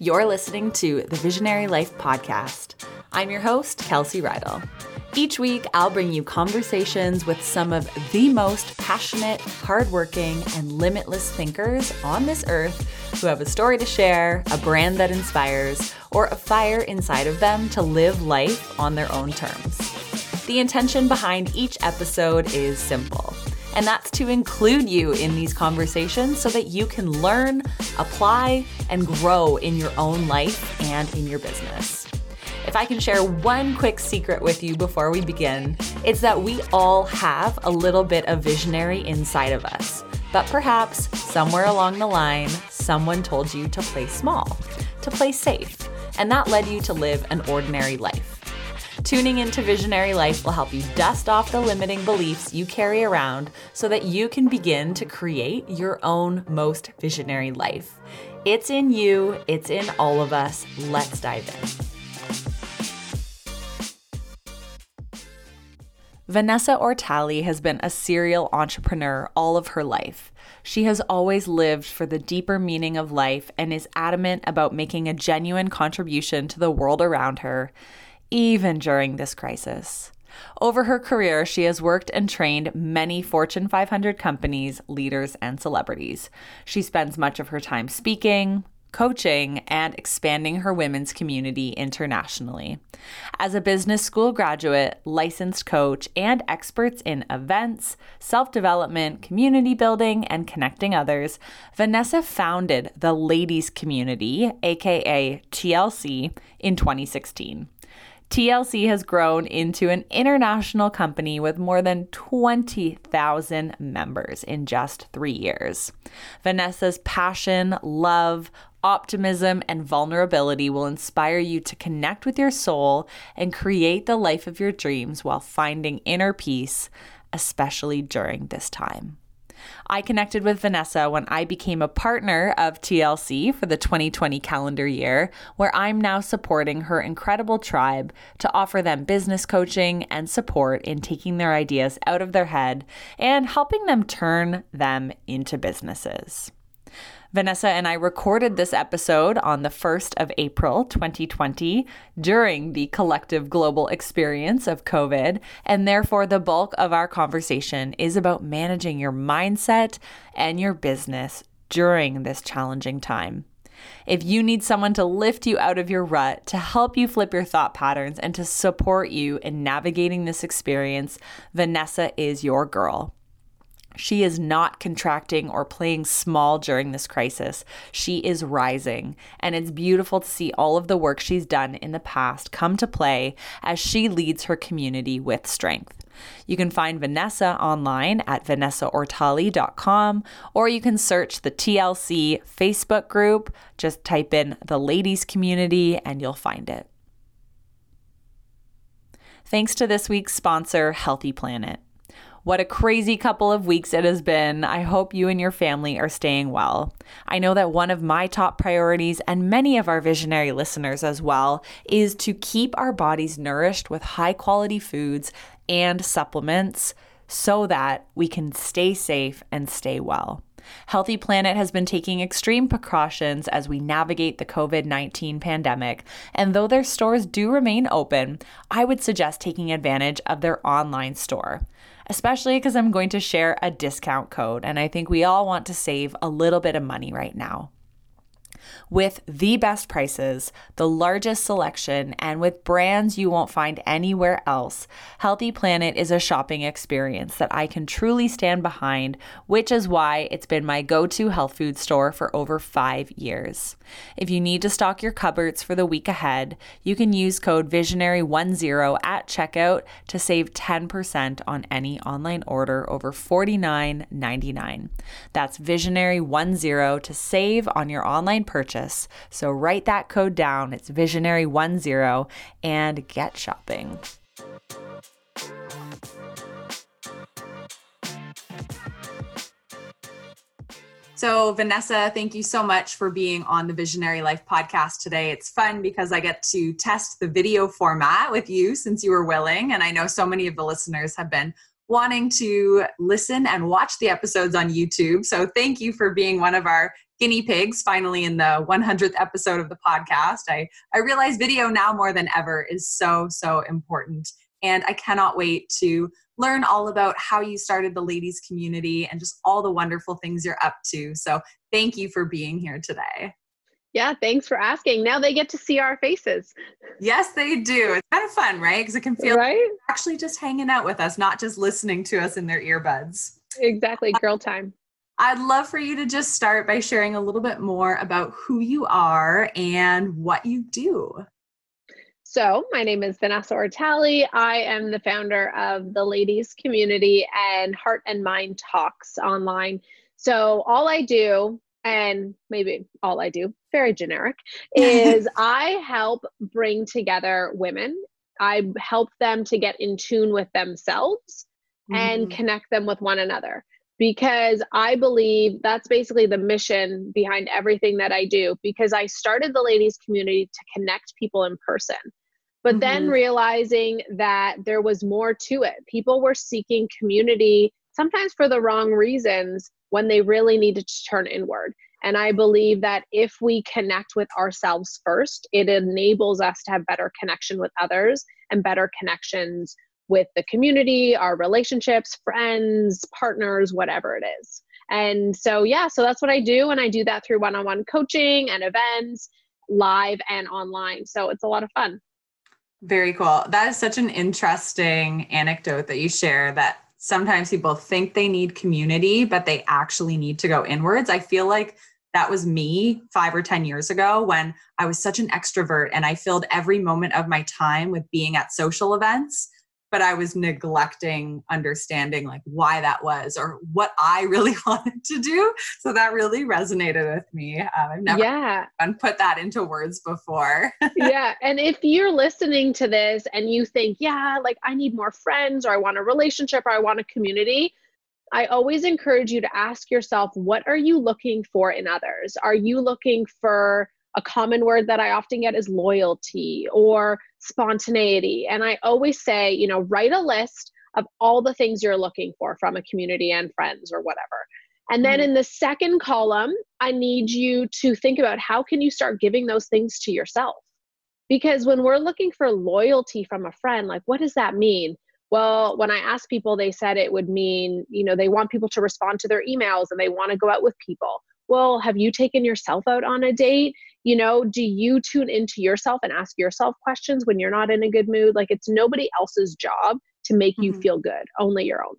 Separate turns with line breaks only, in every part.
You're listening to the Visionary Life Podcast. I'm your host, Kelsey Rydell. Each week, I'll bring you conversations with some of the most passionate, hardworking, and limitless thinkers on this earth who have a story to share, a brand that inspires, or a fire inside of them to live life on their own terms. The intention behind each episode is simple and that's to include you in these conversations so that you can learn, apply, and grow in your own life and in your business. If I can share one quick secret with you before we begin, it's that we all have a little bit of visionary inside of us. But perhaps somewhere along the line, someone told you to play small, to play safe, and that led you to live an ordinary life. Tuning into Visionary Life will help you dust off the limiting beliefs you carry around so that you can begin to create your own most visionary life. It's in you, it's in all of us. Let's dive in. Vanessa Ortali has been a serial entrepreneur all of her life. She has always lived for the deeper meaning of life and is adamant about making a genuine contribution to the world around her even during this crisis. Over her career, she has worked and trained many Fortune 500 companies, leaders, and celebrities. She spends much of her time speaking, coaching, and expanding her women's community internationally. As a business school graduate, licensed coach, and experts in events, self development, community building, and connecting others, Vanessa founded the Ladies Community, aka TLC, in 2016. TLC has grown into an international company with more than 20,000 members in just three years. Vanessa's passion, love, optimism, and vulnerability will inspire you to connect with your soul and create the life of your dreams while finding inner peace, especially during this time. I connected with Vanessa when I became a partner of TLC for the 2020 calendar year, where I'm now supporting her incredible tribe to offer them business coaching and support in taking their ideas out of their head and helping them turn them into businesses. Vanessa and I recorded this episode on the 1st of April 2020 during the collective global experience of COVID, and therefore the bulk of our conversation is about managing your mindset and your business during this challenging time. If you need someone to lift you out of your rut, to help you flip your thought patterns, and to support you in navigating this experience, Vanessa is your girl. She is not contracting or playing small during this crisis. She is rising. And it's beautiful to see all of the work she's done in the past come to play as she leads her community with strength. You can find Vanessa online at vanessaortali.com or you can search the TLC Facebook group. Just type in the ladies community and you'll find it. Thanks to this week's sponsor, Healthy Planet. What a crazy couple of weeks it has been. I hope you and your family are staying well. I know that one of my top priorities, and many of our visionary listeners as well, is to keep our bodies nourished with high quality foods and supplements so that we can stay safe and stay well. Healthy Planet has been taking extreme precautions as we navigate the COVID 19 pandemic, and though their stores do remain open, I would suggest taking advantage of their online store especially because I'm going to share a discount code, and I think we all want to save a little bit of money right now with the best prices, the largest selection, and with brands you won't find anywhere else, Healthy Planet is a shopping experience that I can truly stand behind, which is why it's been my go to health food store for over five years. If you need to stock your cupboards for the week ahead, you can use code Visionary10 at checkout to save 10% on any online order over $49.99. That's Visionary10 to save on your online purchase. So write that code down. It's visionary10 and get shopping. So, Vanessa, thank you so much for being on the Visionary Life podcast today. It's fun because I get to test the video format with you since you were willing. And I know so many of the listeners have been wanting to listen and watch the episodes on YouTube. So thank you for being one of our guinea pigs finally in the 100th episode of the podcast. I, I realize video now more than ever is so, so important. And I cannot wait to learn all about how you started the ladies community and just all the wonderful things you're up to. So thank you for being here today.
Yeah, thanks for asking. Now they get to see our faces.
Yes, they do. It's kind of fun, right? Because it can feel right? like actually just hanging out with us, not just listening to us in their earbuds.
Exactly, girl time.
I'd love for you to just start by sharing a little bit more about who you are and what you do.
So, my name is Vanessa Ortali. I am the founder of the Ladies Community and Heart and Mind Talks online. So, all I do, and maybe all I do, very generic, is I help bring together women. I help them to get in tune with themselves mm-hmm. and connect them with one another because I believe that's basically the mission behind everything that I do. Because I started the ladies community to connect people in person, but mm-hmm. then realizing that there was more to it. People were seeking community sometimes for the wrong reasons when they really needed to turn inward. And I believe that if we connect with ourselves first, it enables us to have better connection with others and better connections with the community, our relationships, friends, partners, whatever it is. And so, yeah, so that's what I do. And I do that through one on one coaching and events, live and online. So it's a lot of fun.
Very cool. That is such an interesting anecdote that you share that sometimes people think they need community, but they actually need to go inwards. I feel like that was me five or 10 years ago when I was such an extrovert and I filled every moment of my time with being at social events but I was neglecting understanding like why that was or what I really wanted to do. So that really resonated with me. Um, I've never yeah. put that into words before.
yeah. And if you're listening to this and you think, yeah, like I need more friends or I want a relationship or I want a community, I always encourage you to ask yourself, what are you looking for in others? Are you looking for a common word that I often get is loyalty or spontaneity. And I always say, you know, write a list of all the things you're looking for from a community and friends or whatever. And then mm-hmm. in the second column, I need you to think about how can you start giving those things to yourself? Because when we're looking for loyalty from a friend, like what does that mean? Well, when I asked people, they said it would mean, you know, they want people to respond to their emails and they want to go out with people. Well, have you taken yourself out on a date? You know, do you tune into yourself and ask yourself questions when you're not in a good mood? Like it's nobody else's job to make mm-hmm. you feel good, only your own.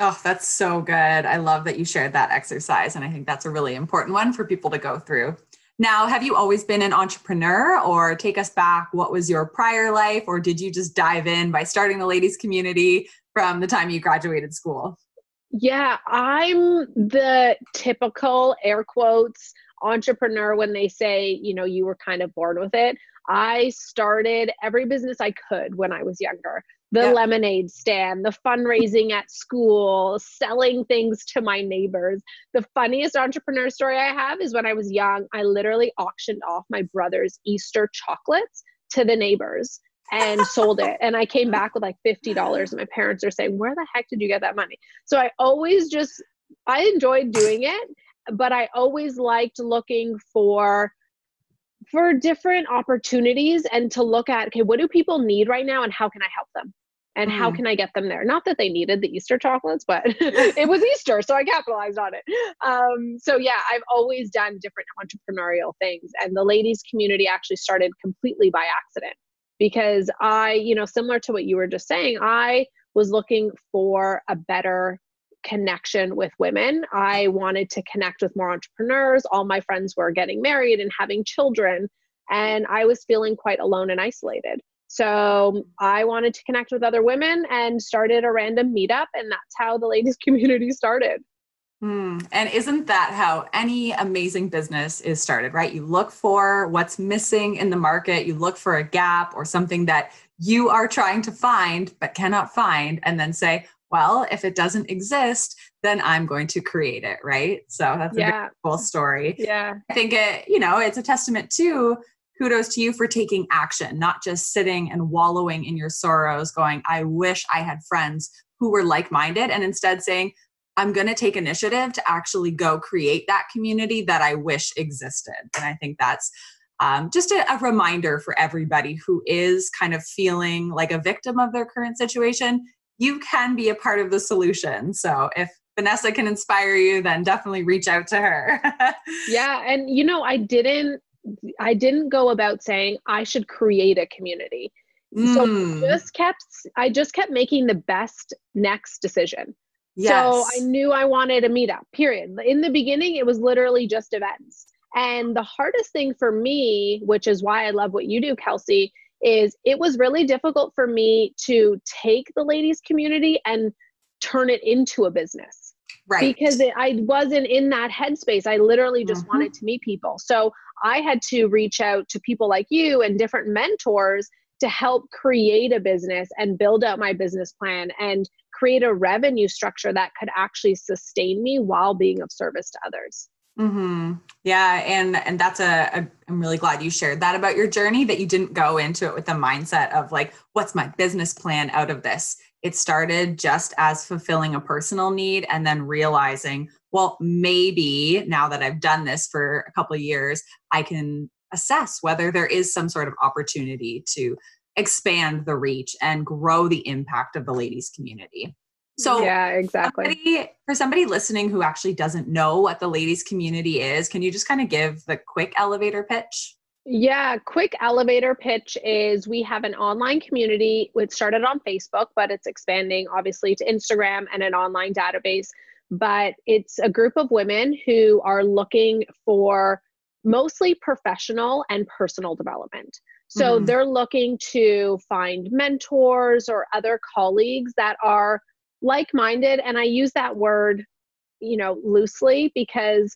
Oh, that's so good. I love that you shared that exercise. And I think that's a really important one for people to go through. Now, have you always been an entrepreneur or take us back? What was your prior life? Or did you just dive in by starting the ladies community from the time you graduated school?
Yeah, I'm the typical air quotes entrepreneur when they say, you know, you were kind of born with it. I started every business I could when I was younger the yeah. lemonade stand, the fundraising at school, selling things to my neighbors. The funniest entrepreneur story I have is when I was young, I literally auctioned off my brother's Easter chocolates to the neighbors and sold it. And I came back with like $50. And my parents are saying, Where the heck did you get that money? So I always just, I enjoyed doing it, but I always liked looking for for different opportunities and to look at okay what do people need right now and how can i help them and mm. how can i get them there not that they needed the easter chocolates but it was easter so i capitalized on it um, so yeah i've always done different entrepreneurial things and the ladies community actually started completely by accident because I, you know, similar to what you were just saying, I was looking for a better connection with women. I wanted to connect with more entrepreneurs. All my friends were getting married and having children, and I was feeling quite alone and isolated. So I wanted to connect with other women and started a random meetup, and that's how the ladies community started.
Mm. And isn't that how any amazing business is started, right? You look for what's missing in the market, you look for a gap or something that you are trying to find but cannot find, and then say, well, if it doesn't exist, then I'm going to create it, right? So that's yeah. a cool story.
Yeah.
I think it, you know, it's a testament to kudos to you for taking action, not just sitting and wallowing in your sorrows, going, I wish I had friends who were like minded and instead saying, I'm going to take initiative to actually go create that community that I wish existed. And I think that's um, just a, a reminder for everybody who is kind of feeling like a victim of their current situation. You can be a part of the solution. So if Vanessa can inspire you, then definitely reach out to her.
yeah. And, you know, I didn't. I didn't go about saying I should create a community. Mm. So I hmm. just kept I just kept making the best next decision. Yes. So I knew I wanted a meetup, period. In the beginning, it was literally just events. And the hardest thing for me, which is why I love what you do, Kelsey, is it was really difficult for me to take the ladies community and turn it into a business. Right. Because it, I wasn't in that headspace. I literally just mm-hmm. wanted to meet people. So I had to reach out to people like you and different mentors to help create a business and build out my business plan and create a revenue structure that could actually sustain me while being of service to others.
Mm-hmm. Yeah, and and that's a, a. I'm really glad you shared that about your journey. That you didn't go into it with the mindset of like, what's my business plan out of this? It started just as fulfilling a personal need, and then realizing, well, maybe now that I've done this for a couple years, I can assess whether there is some sort of opportunity to expand the reach and grow the impact of the ladies community. So
yeah, exactly.
Somebody, for somebody listening who actually doesn't know what the ladies community is, can you just kind of give the quick elevator pitch?
Yeah, quick elevator pitch is we have an online community. It started on Facebook, but it's expanding obviously to Instagram and an online database. But it's a group of women who are looking for mostly professional and personal development. So mm-hmm. they're looking to find mentors or other colleagues that are like minded. And I use that word, you know, loosely because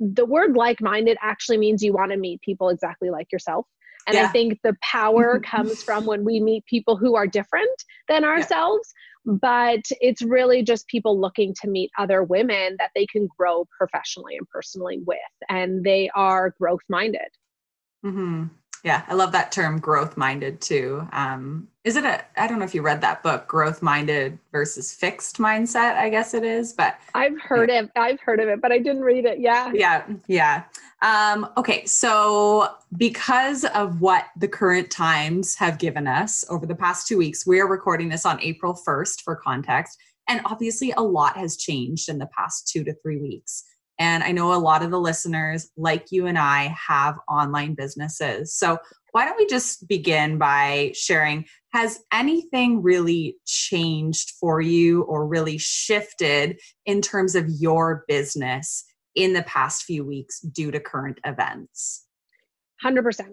the word like minded actually means you want to meet people exactly like yourself. And yeah. I think the power comes from when we meet people who are different than ourselves. Yeah. But it's really just people looking to meet other women that they can grow professionally and personally with. And they are growth minded.
Mm-hmm. Yeah, I love that term growth minded too. Um, is it a, I don't know if you read that book, growth minded versus fixed mindset, I guess it is, but
I've heard yeah. it. I've heard of it, but I didn't read it. Yeah.
Yeah. Yeah. Um, okay. So because of what the current times have given us over the past two weeks, we're recording this on April 1st for context. And obviously a lot has changed in the past two to three weeks. And I know a lot of the listeners, like you and I, have online businesses. So, why don't we just begin by sharing has anything really changed for you or really shifted in terms of your business in the past few weeks due to current events?
100%.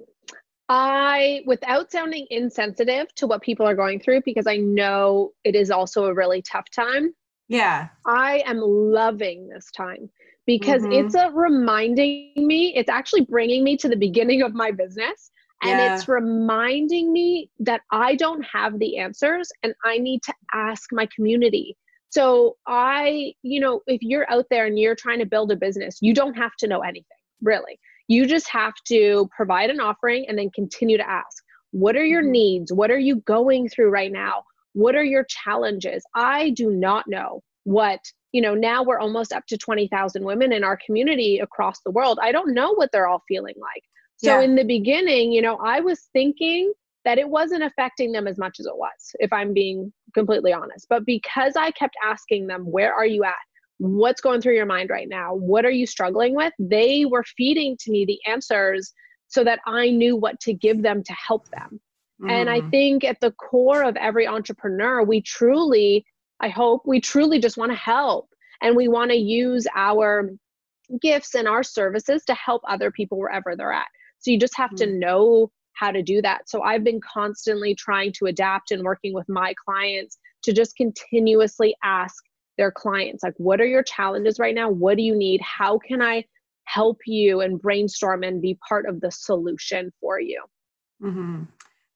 I, without sounding insensitive to what people are going through, because I know it is also a really tough time.
Yeah.
I am loving this time because mm-hmm. it's a reminding me, it's actually bringing me to the beginning of my business. And yeah. it's reminding me that I don't have the answers and I need to ask my community. So, I, you know, if you're out there and you're trying to build a business, you don't have to know anything, really. You just have to provide an offering and then continue to ask what are your mm-hmm. needs? What are you going through right now? What are your challenges? I do not know what you know now we're almost up to 20,000 women in our community across the world i don't know what they're all feeling like so yeah. in the beginning you know i was thinking that it wasn't affecting them as much as it was if i'm being completely honest but because i kept asking them where are you at what's going through your mind right now what are you struggling with they were feeding to me the answers so that i knew what to give them to help them mm. and i mm. think at the core of every entrepreneur we truly I hope we truly just want to help and we want to use our gifts and our services to help other people wherever they're at. So you just have mm-hmm. to mm. know how to do that. So I've been constantly trying to adapt and working with my clients to just continuously ask their clients like what are your challenges right now? What do you need? How can I help you and brainstorm and be part of the solution for you?
Mm-hmm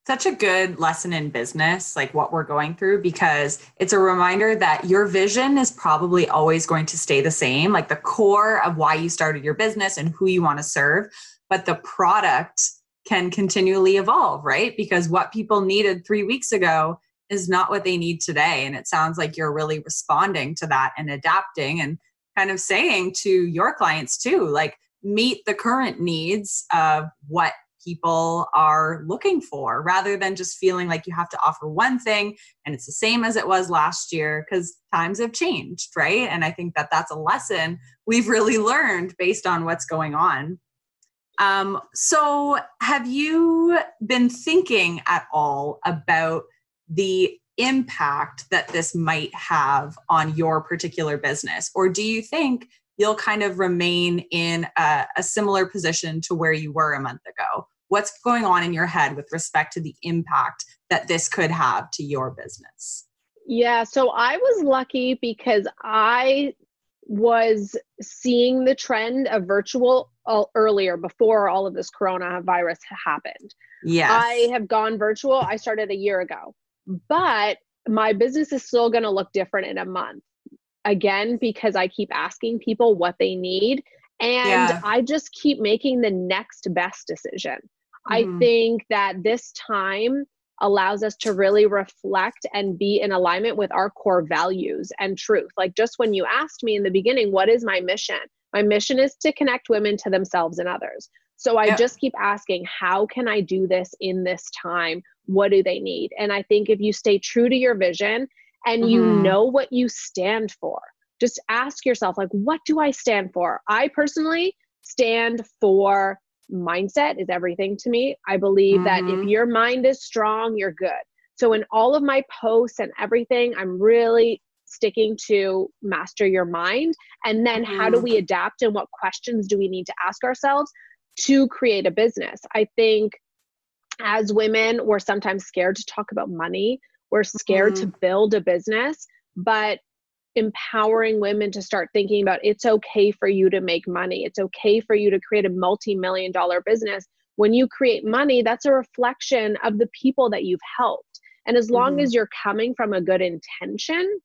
such a good lesson in business, like what we're going through, because it's a reminder that your vision is probably always going to stay the same, like the core of why you started your business and who you want to serve. But the product can continually evolve, right? Because what people needed three weeks ago is not what they need today. And it sounds like you're really responding to that and adapting and kind of saying to your clients too, like, meet the current needs of what people are looking for rather than just feeling like you have to offer one thing and it's the same as it was last year because times have changed right? And i think that that's a lesson we've really learned based on what's going on. Um, so have you been thinking at all about the impact that this might have on your particular business? Or do you think you'll kind of remain in a, a, similar position to where you were a month ago what's going on in your head with respect to the impact that this could have to your business?
Yeah, so I was lucky because I was seeing the trend of virtual earlier before all of this coronavirus happened.
Yes.
I have gone virtual. I started a year ago, but my business is still going to look different in a month. Again, because I keep asking people what they need and yeah. I just keep making the next best decision. Mm-hmm. I think that this time allows us to really reflect and be in alignment with our core values and truth. Like just when you asked me in the beginning, what is my mission? My mission is to connect women to themselves and others. So I just keep asking, how can I do this in this time? What do they need? And I think if you stay true to your vision and mm-hmm. you know what you stand for, just ask yourself, like, what do I stand for? I personally stand for mindset is everything to me. I believe mm-hmm. that if mm-hmm. your mind is strong, you're good. So in all of my posts and everything, I'm really sticking to master your mind and then mm-hmm. how do mm-hmm. we adapt and what questions do we need to ask ourselves to create a business. I think as women, we're sometimes scared to talk about money. We're scared mm-hmm. to build a business, but empowering women to start thinking about it's okay for you to make money. It's okay for you to create a multi million dollar business. When you create money, that's a reflection of the people that you've helped. And as long mm-hmm. as you're coming from a good intention,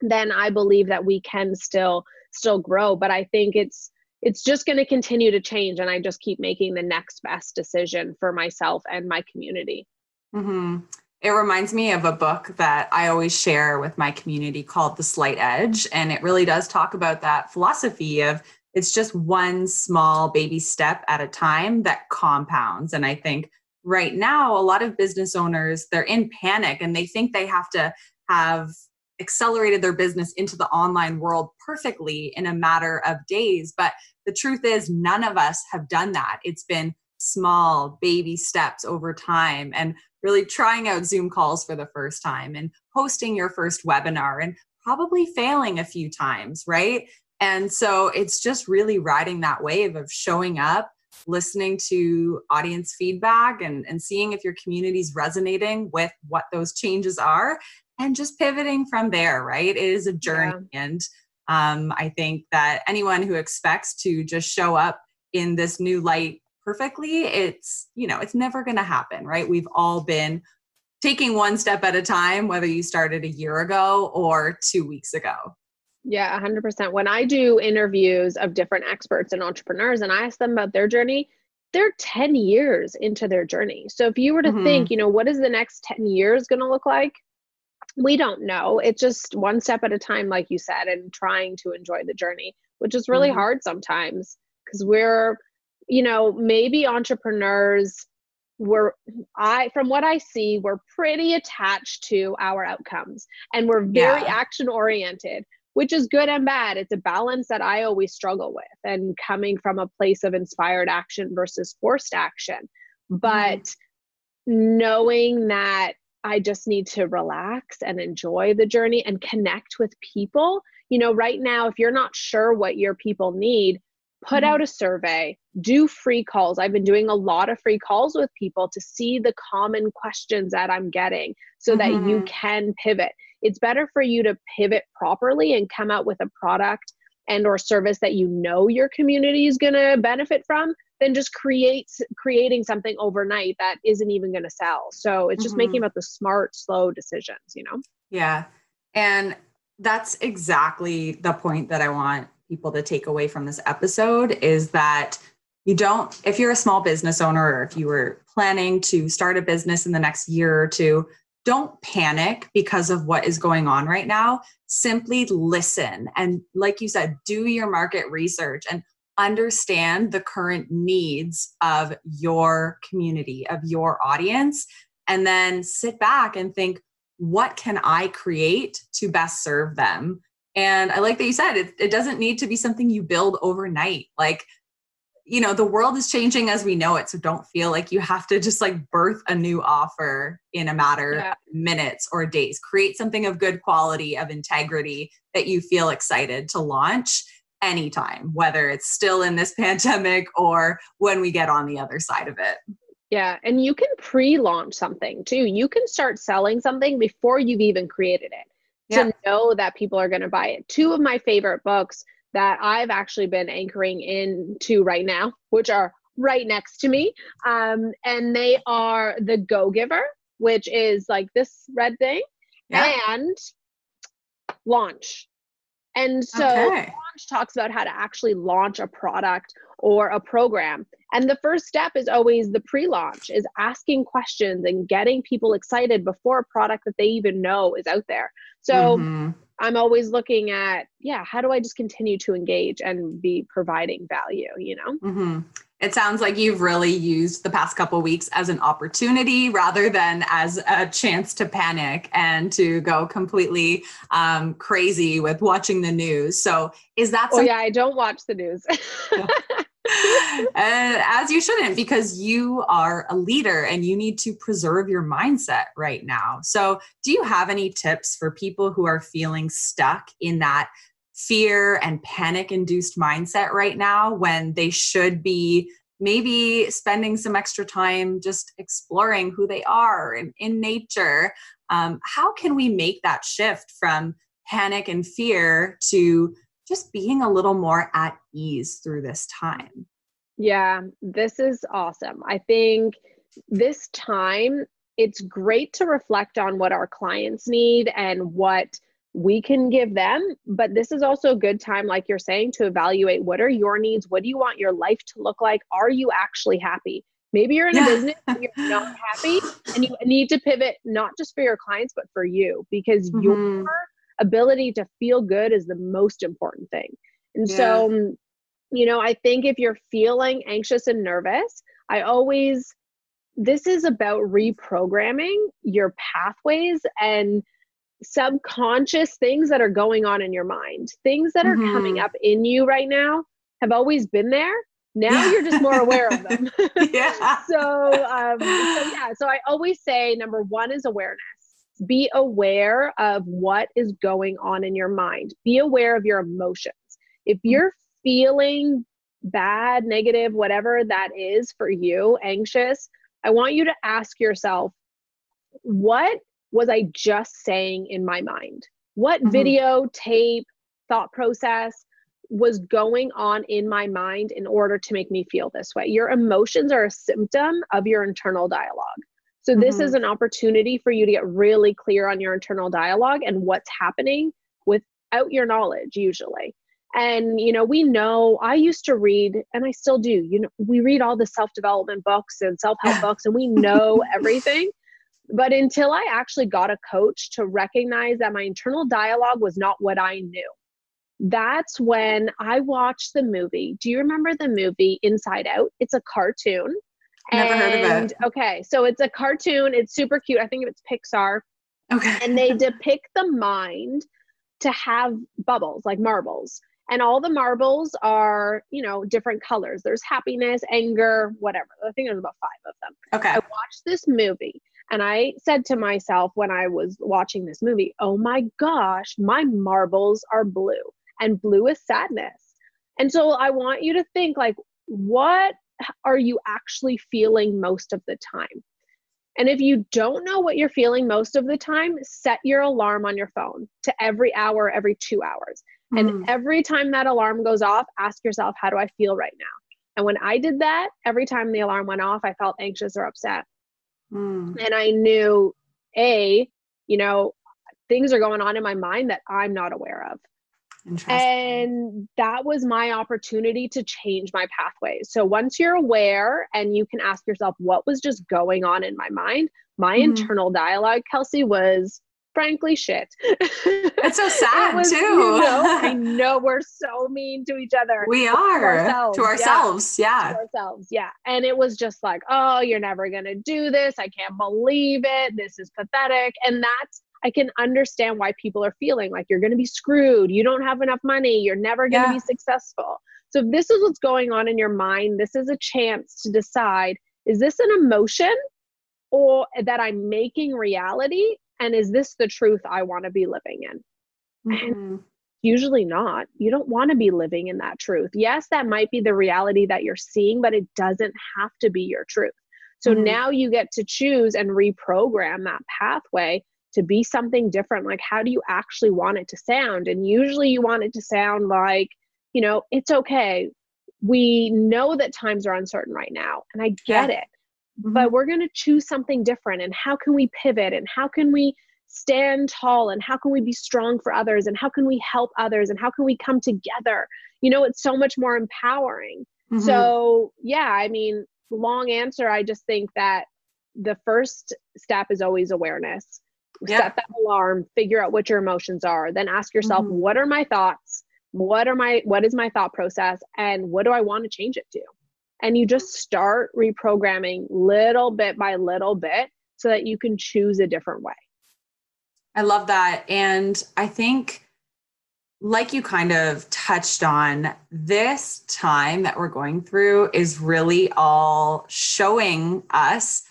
then I believe that we can still still grow. But I think it's it's just going to continue to change and i just keep making the next best decision for myself and my community
mm-hmm. It reminds me of a book that I always share with my community called The Slight Edge. And it really does talk about that philosophy of it's just one small baby step at a time that compounds. And I think right now, a lot of business owners, they're in panic and they think they have to have accelerated their business into the online world perfectly in a matter of days. But the truth is, none of us have done that. It's been small baby steps over time. And really trying out Zoom calls for the first time and hosting your first webinar and probably failing a few times, right? And so it's just really riding that wave of showing up, listening to audience feedback and, and seeing if your community's resonating with what those changes are and just pivoting from there, right? It is a journey. Yeah. And um, I think that anyone who expects to just show up in this new light perfectly, it's, you know, it's never going to happen, right? We've all been taking one step at a time, whether you started a year ago or two weeks ago.
Yeah, 100%. When I do interviews of different experts and entrepreneurs and I ask them about their journey, they're 10 years into their journey. So if you were to mm-hmm. think, you know, what is the next 10 years going to look like? We don't know. It's just one step at a time, like you said, and trying to enjoy the journey, which is really mm-hmm. hard sometimes because we're you know, maybe entrepreneurs were I from what I see, we're pretty attached to our outcomes and we're very yeah. action oriented, which is good and bad. It's a balance that I always struggle with and coming from a place of inspired action versus forced action. But mm-hmm. knowing that I just need to relax and enjoy the journey and connect with people. You know, right now, if you're not sure what your people need, put mm-hmm. out a survey, do free calls. I've been doing a lot of free calls with people to see the common questions that I'm getting so mm-hmm. that you mm-hmm. can pivot. It's better for you to pivot properly and come out with a product and or service that you know your community is going to benefit from than just create creating something overnight that isn't even going to sell. So it's just mm-hmm. making about the smart slow decisions, you know.
Yeah. And that's exactly the point that I want people to take away from this episode is that you don't, if you're a small business owner or if you were planning to start a business in the next year or two, don't panic because of what is going on right now. Simply listen. And like you said, do your market research and understand the current needs of your community, of your audience, and then sit back and think, what can I create to best serve them? And I like that you said it, it doesn't need to be something you build overnight. Like, you know, the world is changing as we know it. So don't feel like you have to just like birth a new offer in a matter yeah. of minutes or days. Create something of good quality, of integrity that you feel excited to launch anytime, whether it's still in this pandemic or when we get on the other side of it.
Yeah, and you can pre-launch something too. You can start selling something before you've even created it yeah. to know that people are going to buy it. Two of my favorite books that I've actually been anchoring into right now, which are right next to me, um, and they are The Go Giver, which is like this red thing, yeah. and Launch. And so okay. launch talks about how to actually launch a product or a program. And the first step is always the pre-launch is asking questions and getting people excited before a product that they even know is out there. So mm-hmm. I'm always looking at, yeah, how do I just continue to engage and be providing value, you know?
Mm-hmm. It sounds like you've really used the past couple weeks as an opportunity rather than as a chance to panic and to go completely um, crazy with watching the news. So, is that?
Oh yeah, I don't watch the news.
as you shouldn't, because you are a leader and you need to preserve your mindset right now. So, do you have any tips for people who are feeling stuck in that fear and panic induced mindset right now when they should be maybe spending some extra time just exploring who they are in, in nature. Um, how can we make that shift from panic and fear to just being a little more at ease through this time?
Yeah, this is awesome. I think this time it's great to reflect on what our clients need and what we can give them but this is also a good time like you're saying to evaluate what are your needs what do you want your life to look like are you actually happy maybe you're in a business and you're not happy and you need to pivot not just for your clients but for you because mm-hmm. your ability to feel good is the most important thing and yeah. so um, you know i think if you're feeling anxious and nervous i always this is about reprogramming your pathways and subconscious things that are going on in your mind, things that are mm-hmm. coming up in you right now have always been there. Now yeah. you're just more aware of them. yeah. so, um, so yeah. So I always say number one is awareness. Be aware of what is going on in your mind. Be aware of your emotions. If mm-hmm. you're feeling bad, negative, whatever that is for you, anxious, I want you to ask yourself, what was I just saying in my mind? What mm-hmm. video, tape, thought process was going on in my mind in order to make me feel this way? Your emotions are a symptom of your internal dialogue. So, this mm-hmm. is an opportunity for you to get really clear on your internal dialogue and what's happening without your knowledge, usually. And, you know, we know I used to read, and I still do, you know, we read all the self development books and self help books, and we know everything. But until I actually got a coach to recognize that my internal dialogue was not what I knew, that's when I watched the movie. Do you remember the movie Inside Out? It's a cartoon.
Never and, heard of it.
Okay, so it's a cartoon. It's super cute. I think it's Pixar. Okay. And they depict the mind to have bubbles like marbles. And all the marbles are, you know, different colors. There's happiness, anger, whatever. I think there's about five of them.
Okay. I
watched this movie and I said to myself when I was watching this movie, oh my gosh, my marbles are blue, and blue is sadness. And so I want you to think like, what are you actually feeling most of the time? And if you don't know what you're feeling most of the time, set your alarm on your phone to every hour, every two hours. Mm. And hmm. every time that alarm goes off, ask yourself, how do I feel right now? And when I did that, every time the alarm went off, I felt anxious or upset. Mm. And I knew, A, you know, things are going on in my mind that I'm not aware of. And that was my opportunity to change my pathways. So once you're aware and you can ask yourself, what was just going on in my mind? My mm-hmm. internal dialogue, Kelsey, was frankly shit.
It's so sad was, too.
You know, I know we're so mean to each other.
We are to ourselves. To ourselves. Yeah. yeah.
To ourselves. Yeah. And it was just like, oh, you're never gonna do this. I can't believe it. This is pathetic. And that's I can understand why people are feeling like you're going to be screwed. You don't have enough money. You're never going to yeah. be successful. So, if this is what's going on in your mind, this is a chance to decide is this an emotion or that I'm making reality? And is this the truth I want to be living in? Mm-hmm. And usually not. You don't want to be living in that truth. Yes, that might be the reality that you're seeing, but it doesn't have to be your truth. So mm-hmm. now you get to choose and reprogram that pathway to be something different like how do you actually want it to sound and usually you want it to sound like you know it's okay we know that times are uncertain right now and i get yeah. it mm-hmm. but we're going to choose something different and how can we pivot and how can we stand tall and how can we be strong for others and how can we help others and how can we come together you know it's so much more empowering mm-hmm. so yeah i mean long answer i just think that the first step is always awareness yeah. set that alarm figure out what your emotions are then ask yourself mm-hmm. what are my thoughts? What are my what is my thought process? And what do i want to change it to? And you just start reprogramming little bit by little bit so that you can choose a different way.
I love that. And i think like you kind of touched on, this time that we're going through is really all showing us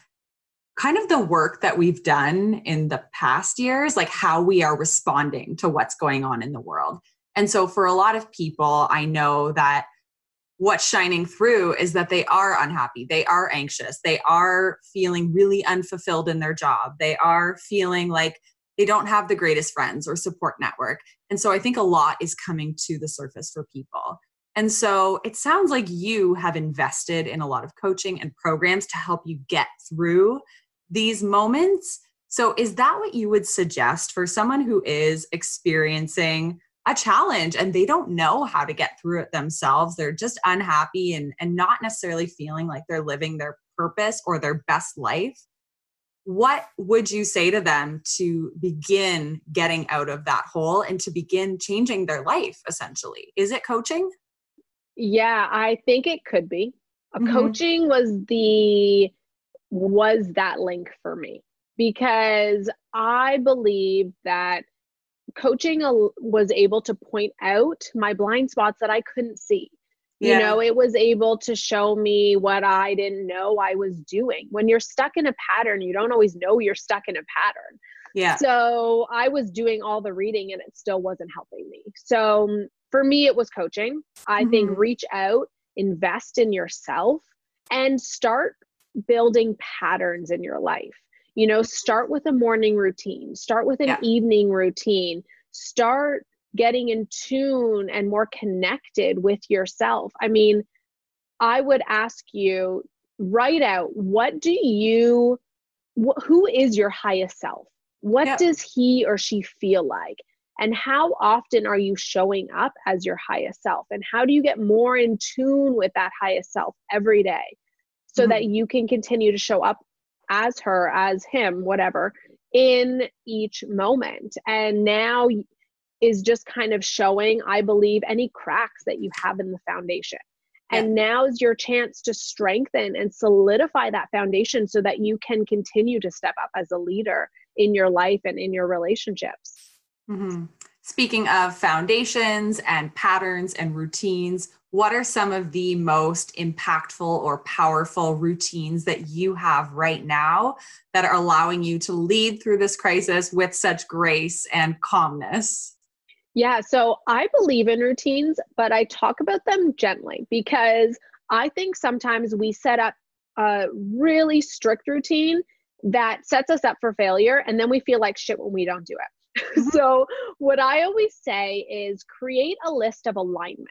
kind of the work that we've done in the past years, like how we are responding to what's going on in the world. And so for a lot of people, I know that what's shining through is that they are unhappy, they are anxious, they are feeling really unfulfilled in their job, they are feeling like they don't have the greatest friends or support network. And so I think a lot is coming to the surface for people. And so it sounds like you have invested in a lot of coaching and programs to help you get through these moments. So, is that what you would suggest for someone who is experiencing a challenge and they don't know how to get through it themselves? They're just unhappy and, and not necessarily feeling like they're living their purpose or their best life. What would you say to them to begin getting out of that hole and to begin changing their life essentially? Is it coaching?
Yeah, I think it could be. Mm-hmm. Coaching was the was that link for me because I believe that coaching was able to point out my blind spots that I couldn't see. Yeah. You know, it was able to show me what I didn't know I was doing. When you're stuck in a pattern, you don't always know you're stuck in a pattern.
Yeah.
So I was doing all the reading and it still wasn't helping me. So um, for me, it was coaching. I mm-hmm. think reach out, invest in yourself, and start building patterns in your life. You know, start with a morning routine, start with an yeah. evening routine, start getting in tune and more connected with yourself. I mean, I would ask you write out what do you wh- who is your highest self? What yeah. does he or she feel like? And how often are you showing up as your highest self? And how do you get more in tune with that highest self every day? So mm-hmm. that you can continue to show up as her, as him, whatever, in each moment. And now is just kind of showing, I believe, any cracks that you have in the foundation. Yeah. And now is your chance to strengthen and solidify that foundation so that you can continue to step up as a leader in your life and in your relationships.
Mm-hmm. Speaking of foundations and patterns and routines, what are some of the most impactful or powerful routines that you have right now that are allowing you to lead through this crisis with such grace and calmness?
Yeah, so I believe in routines, but I talk about them gently because I think sometimes we set up a really strict routine that sets us up for failure and then we feel like shit when we don't do it. Mm-hmm. so, what I always say is create a list of alignment.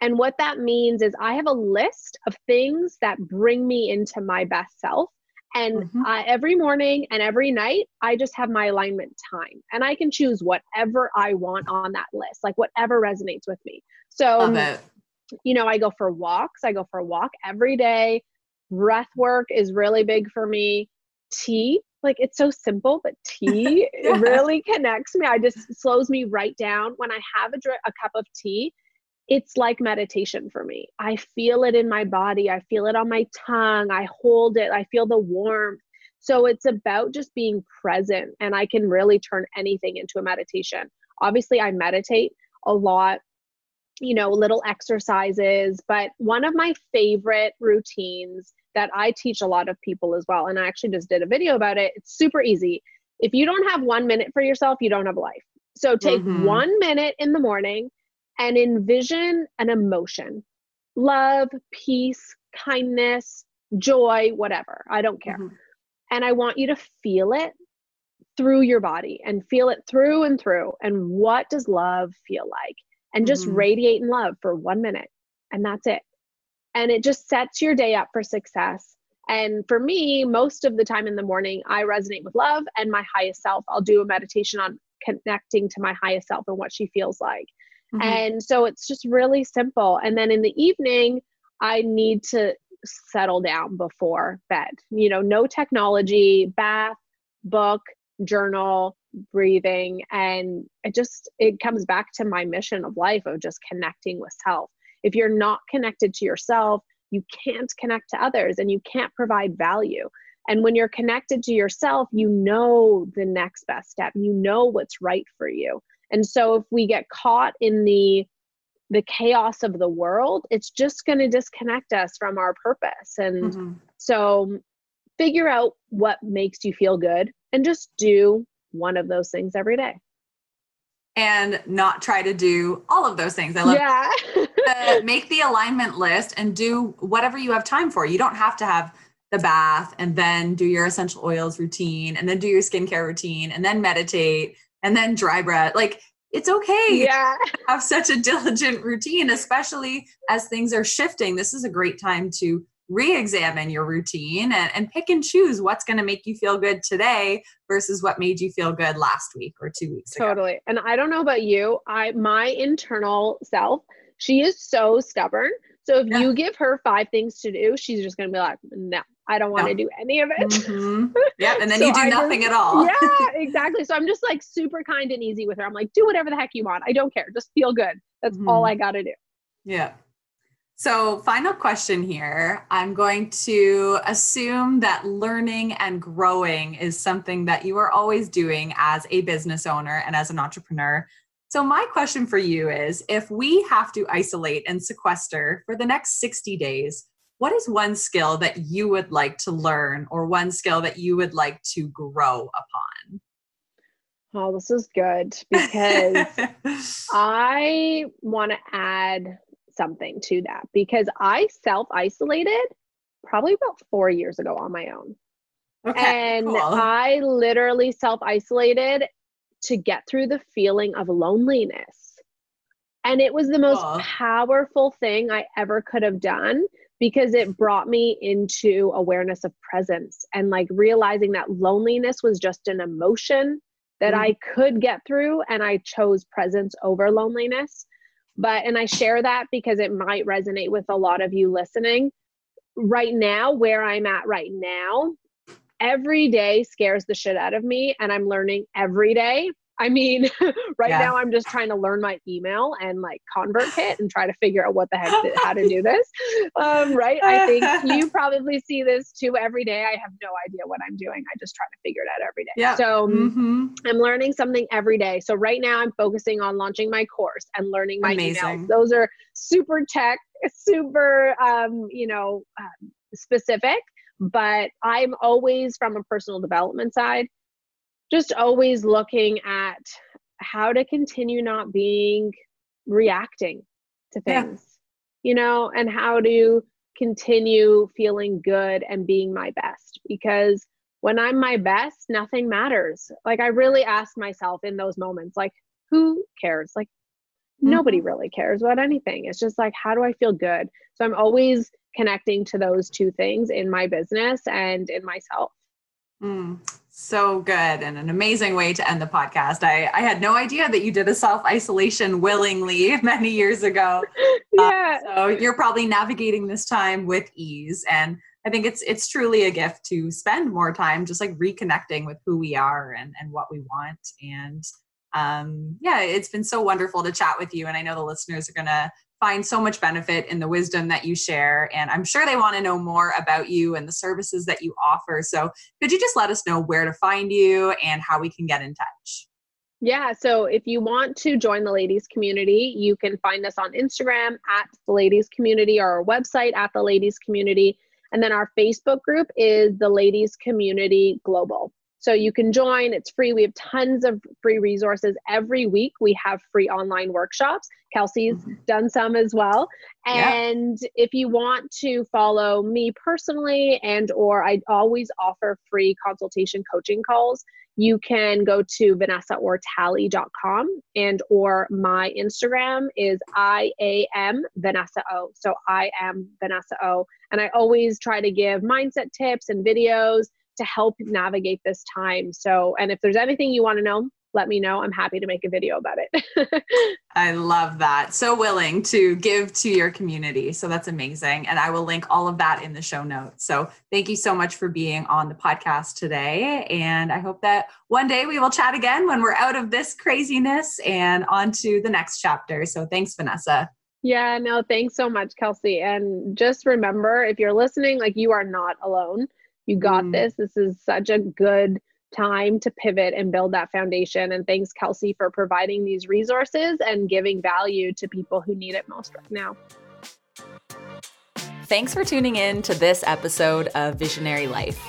And what that means is I have a list of things that bring me into my best self. And mm-hmm. uh, every morning and every night, I just have my alignment time and I can choose whatever I want on that list, like whatever resonates with me. So, you know, I go for walks. I go for a walk every day. Breath work is really big for me. Tea, like it's so simple, but tea yeah. really connects me. I just slows me right down. When I have a, a cup of tea, it's like meditation for me. I feel it in my body. I feel it on my tongue. I hold it. I feel the warmth. So it's about just being present, and I can really turn anything into a meditation. Obviously, I meditate a lot, you know, little exercises, but one of my favorite routines that I teach a lot of people as well, and I actually just did a video about it. It's super easy. If you don't have one minute for yourself, you don't have a life. So take mm-hmm. one minute in the morning and envision an emotion love, peace, kindness, joy, whatever. I don't care. Mm-hmm. And I want you to feel it through your body and feel it through and through. And what does love feel like? And just mm-hmm. radiate in love for one minute. And that's it. And it just sets your day up for success. And for me, most of the time in the morning, I resonate with love and my highest self. I'll do a meditation on connecting to my highest self and what she feels like. Mm-hmm. And so it's just really simple. And then in the evening, I need to settle down before bed. You know, no technology, bath, book, journal, breathing. And it just, it comes back to my mission of life of just connecting with self. If you're not connected to yourself, you can't connect to others and you can't provide value. And when you're connected to yourself, you know the next best step. You know what's right for you. And so if we get caught in the the chaos of the world, it's just going to disconnect us from our purpose. And mm-hmm. so figure out what makes you feel good and just do one of those things every day.
And not try to do all of those things. I love yeah. the, make the alignment list and do whatever you have time for. You don't have to have the bath and then do your essential oils routine and then do your skincare routine and then meditate and then dry bread. Like it's okay.
Yeah.
have such a diligent routine, especially as things are shifting. This is a great time to re-examine your routine and, and pick and choose what's going to make you feel good today versus what made you feel good last week or two weeks
ago. Totally. And I don't know about you, I my internal self, she is so stubborn. So if yeah. you give her five things to do, she's just going to be like, no, I don't want to no. do any of it. Mm-hmm.
Yeah. And then so you do I nothing just, at all.
yeah, exactly. So I'm just like super kind and easy with her. I'm like, do whatever the heck you want. I don't care. Just feel good. That's mm-hmm. all I got to do.
Yeah. So, final question here. I'm going to assume that learning and growing is something that you are always doing as a business owner and as an entrepreneur. So, my question for you is if we have to isolate and sequester for the next 60 days, what is one skill that you would like to learn or one skill that you would like to grow upon?
Oh, this is good because I want to add something to that because I self isolated probably about four years ago on my own. Okay, and cool. I literally self isolated to get through the feeling of loneliness. And it was the most cool. powerful thing I ever could have done because it brought me into awareness of presence and like realizing that loneliness was just an emotion that mm. I could get through and I chose presence over loneliness. But and I share that because it might resonate with a lot of you listening. Right now, where I'm at right now, every day scares the shit out of me and I'm learning every day I mean, right yeah. now I'm just trying to learn my email and like ConvertKit and try to figure out what the heck how to do this. Um, right? I think you probably see this too every day. I have no idea what I'm doing. I just try to figure it out every day. Yeah. So mm-hmm. I'm learning something every day. So right now I'm focusing on launching my course and learning my Amazing. emails. Those are super tech, super, um, you know, um, specific. But I'm always from a personal development side just always looking at how to continue not being reacting to things, yeah. you know, and how to continue feeling good and being my best because when I'm my best, nothing matters. Like I really ask myself in those moments, like, who cares? Like, nobody really cares about anything. It's just like, how do I feel good? So I'm always connecting to those two things in my business and in myself.
Mm, so good and an amazing way to end the podcast. I, I had no idea that you did a self isolation willingly many years ago.
yeah.
Uh, so you're probably navigating this time with ease. And I think it's it's truly a gift to spend more time just like reconnecting with who we are and, and what we want. And um, yeah, it's been so wonderful to chat with you. And I know the listeners are going to find so much benefit in the wisdom that you share. And I'm sure they want to know more about you and the services that you offer. So could you just let us know where to find you and how we can get in touch?
Yeah, so if you want to join the ladies community, you can find us on Instagram at the ladies community or our website at the ladies community. And then our Facebook group is the ladies community global. So you can join, it's free. We have tons of free resources. Every week we have free online workshops. Kelsey's mm-hmm. done some as well. And yeah. if you want to follow me personally and or I always offer free consultation coaching calls, you can go to vanessaortali.com and or my Instagram is I A M Vanessa O. So I am Vanessa O. And I always try to give mindset tips and videos to help navigate this time. So, and if there's anything you want to know, let me know. I'm happy to make a video about it.
I love that. So willing to give to your community. So that's amazing. And I will link all of that in the show notes. So thank you so much for being on the podcast today. And I hope that one day we will chat again when we're out of this craziness and on to the next chapter. So thanks, Vanessa.
Yeah, no, thanks so much, Kelsey. And just remember if you're listening, like you are not alone. You got mm. this. This is such a good time to pivot and build that foundation. And thanks, Kelsey, for providing these resources and giving value to people who need it most right now.
Thanks for tuning in to this episode of Visionary Life.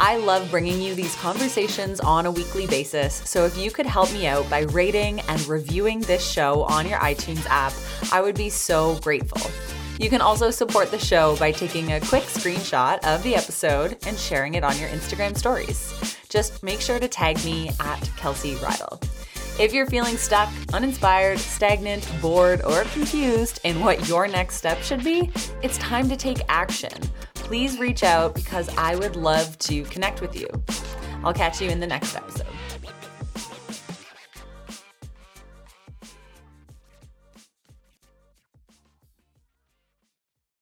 I love bringing you these conversations on a weekly basis, so if you could help me out by rating and reviewing this show on your iTunes app, I would be so grateful. You can also support the show by taking a quick screenshot of the episode and sharing it on your Instagram stories. Just make sure to tag me at Kelsey Rydell. If you're feeling stuck, uninspired, stagnant, bored, or confused in what your next step should be, it's time to take action. Please reach out because I would love to connect with you. I'll catch you in the next episode.